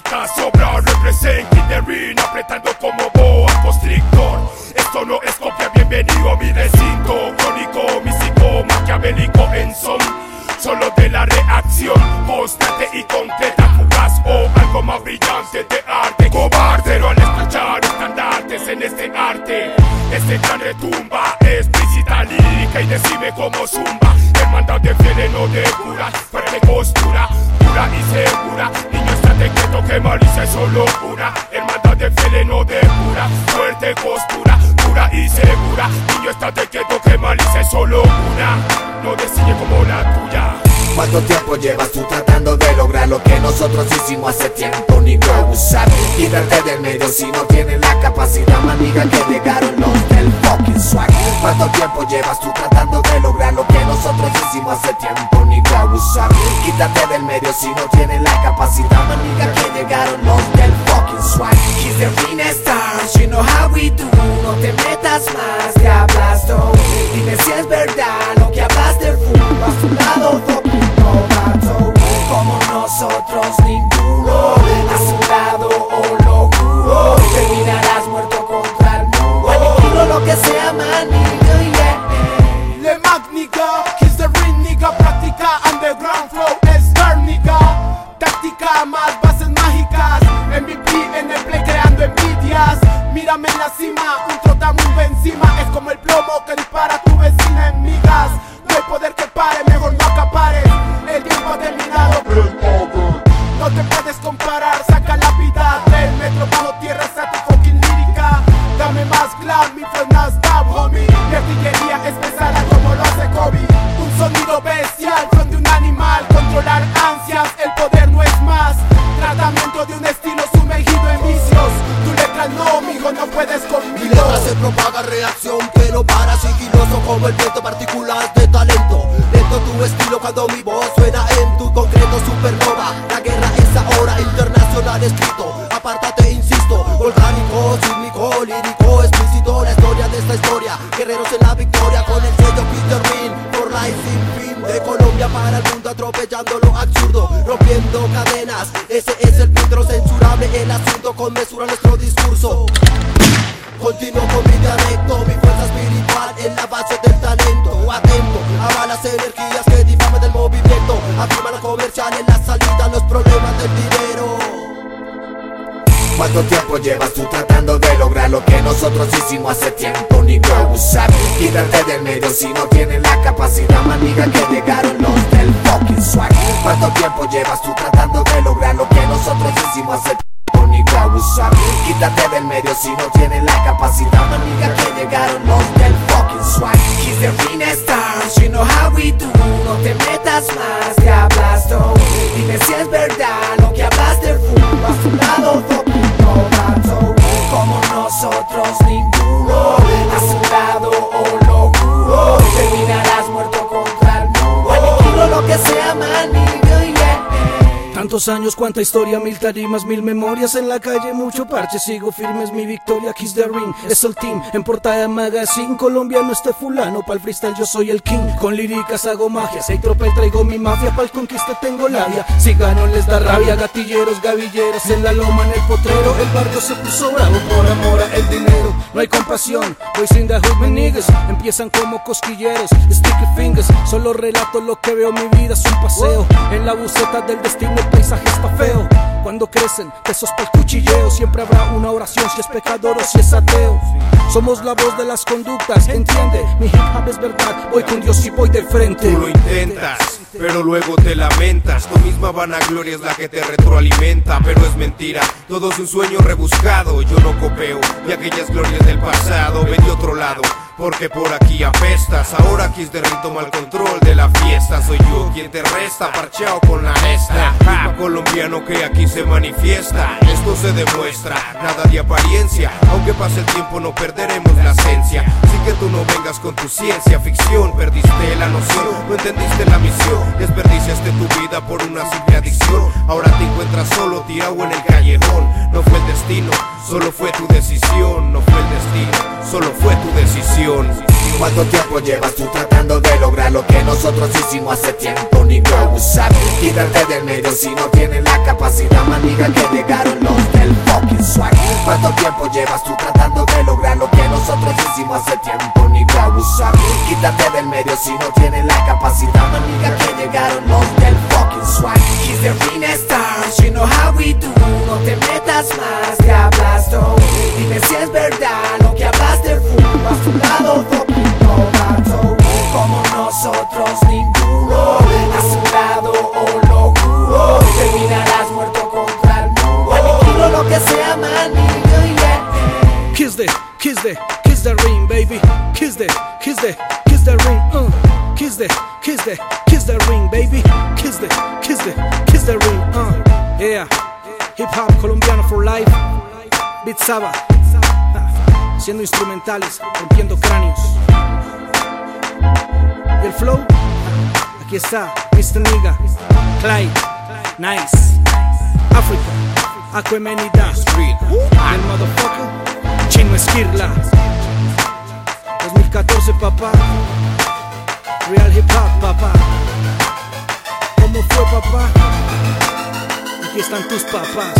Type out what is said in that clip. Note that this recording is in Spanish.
táctica sobra Represent ring apretando como boa constrictor. Esto no es copia, bienvenido mi recinto Crónico, místico, maquiavélico en son. Solo de la reacción constante y concreta Fugaz o algo más brillante de arte. Cobarde, pero al escuchar estandartes en este arte. Este gran retumba, explícita lírica y decime como zumba. Hermandad de fieles no de cura, fuerte postura Pura y segura, estate quieto que malicia es solo una Hermandad de fieles no de cura, fuerte postura Pura y segura, niño estate quieto que malicia es solo una No decide como la tuya ¿Cuánto tiempo llevas tú tratando de lograr lo que nosotros hicimos hace tiempo? Ni go usar quitarte del medio si no tienes la capacidad maniga que llegaron los del fucking swag ¿Cuánto tiempo llevas tú tratando de lograr lo que nosotros hicimos hace tiempo? Ni go usar quítate del medio si no tienes la capacidad maniga que llegaron los del fucking swag He's the ring stars, you know how we do No te metas más, que hablas tú Dime si es verdad de talento Lento tu estilo cuando mi voz suena en tu concreto supernova. La guerra es ahora internacional escrito. Apártate, insisto, volcánico, sísmico, lírico, explícito. La historia de esta historia, guerreros en la victoria Con el sello Peter Rin, for life sin fin De Colombia para el mundo atropellando lo absurdo Rompiendo cadenas, ese es el filtro censurable El asunto. Con mesura nuestro discurso. Continúo ¿Cuánto tiempo llevas tú tratando de lograr lo que nosotros hicimos hace tiempo? Ni go usar quitarte del medio si no tienes la capacidad maniga que llegaron los del fucking swag ¿Cuánto tiempo llevas tú tratando de lograr lo que nosotros hicimos hace tiempo? Ni go usar quítate del medio si no tienes la capacidad maniga que llegaron los del fucking swag He's the ring stars, you know how we do No te metas más, que hablas tú Dime si es Tantos años, cuánta historia, mil tarimas, mil memorias en la calle, mucho parche, sigo firme, es mi victoria, Kiss the Ring, es el team, en portada magazine, colombiano este fulano, pa'l freestyle yo soy el king, con líricas hago magia, si hay tropel traigo mi mafia, pa'l conquista tengo labia, si gano les da rabia, gatilleros, gavilleros, en la loma, en el potrero, el barrio se puso bravo, por amor a el dinero, no hay compasión, voy sin the hood, niggas, empiezan como cosquilleros, sticky fingers, solo relato lo que veo, mi vida es un paseo, en la buceta del destino paisaje está feo. Cuando crecen, pesos para cuchilleo, siempre habrá una oración si es pecador o si es ateo. Somos la voz de las conductas, entiende, mi hip es verdad, voy con Dios y voy de frente. Tú lo intentas, pero luego te lamentas. Tu misma vanagloria es la que te retroalimenta, pero es mentira. Todo es un sueño rebuscado. Yo no copeo y aquellas glorias del pasado ven de otro lado. Porque por aquí apestas, ahora Kiss de Ring toma el control de la fiesta. Soy yo quien te resta, parcheado con la esta. Ritmo colombiano que aquí se manifiesta. Esto se demuestra, nada de apariencia. Aunque pase el tiempo, no perderemos la esencia. Así que tú no vengas con tu ciencia ficción. Perdiste la noción, no entendiste la misión. Desperdiciaste tu vida por una lo que nosotros hicimos hace tiempo? Ni usar Quítate del medio si no tienes la capacidad Maniga que llegaron los del fucking swag ¿Cuánto tiempo llevas tú tratando de lograr lo que nosotros hicimos hace tiempo? Ni usar Quítate del medio si no tienes la capacidad Maniga que llegaron los del fucking swag He's the arena stars, you know how we do No te metas más, te Dime si es verdad Hip hop colombiano for life. Beat Saba. Siendo instrumentales, rompiendo cráneos. Y el flow. Aquí está, Mr. Nigga. Clyde. Nice. África. Aquemenida. Street. El motherfucker. Chino Esquirla 2014 papá Real Hip Hop papá ¿Cómo fue papá? Aquí están tus papás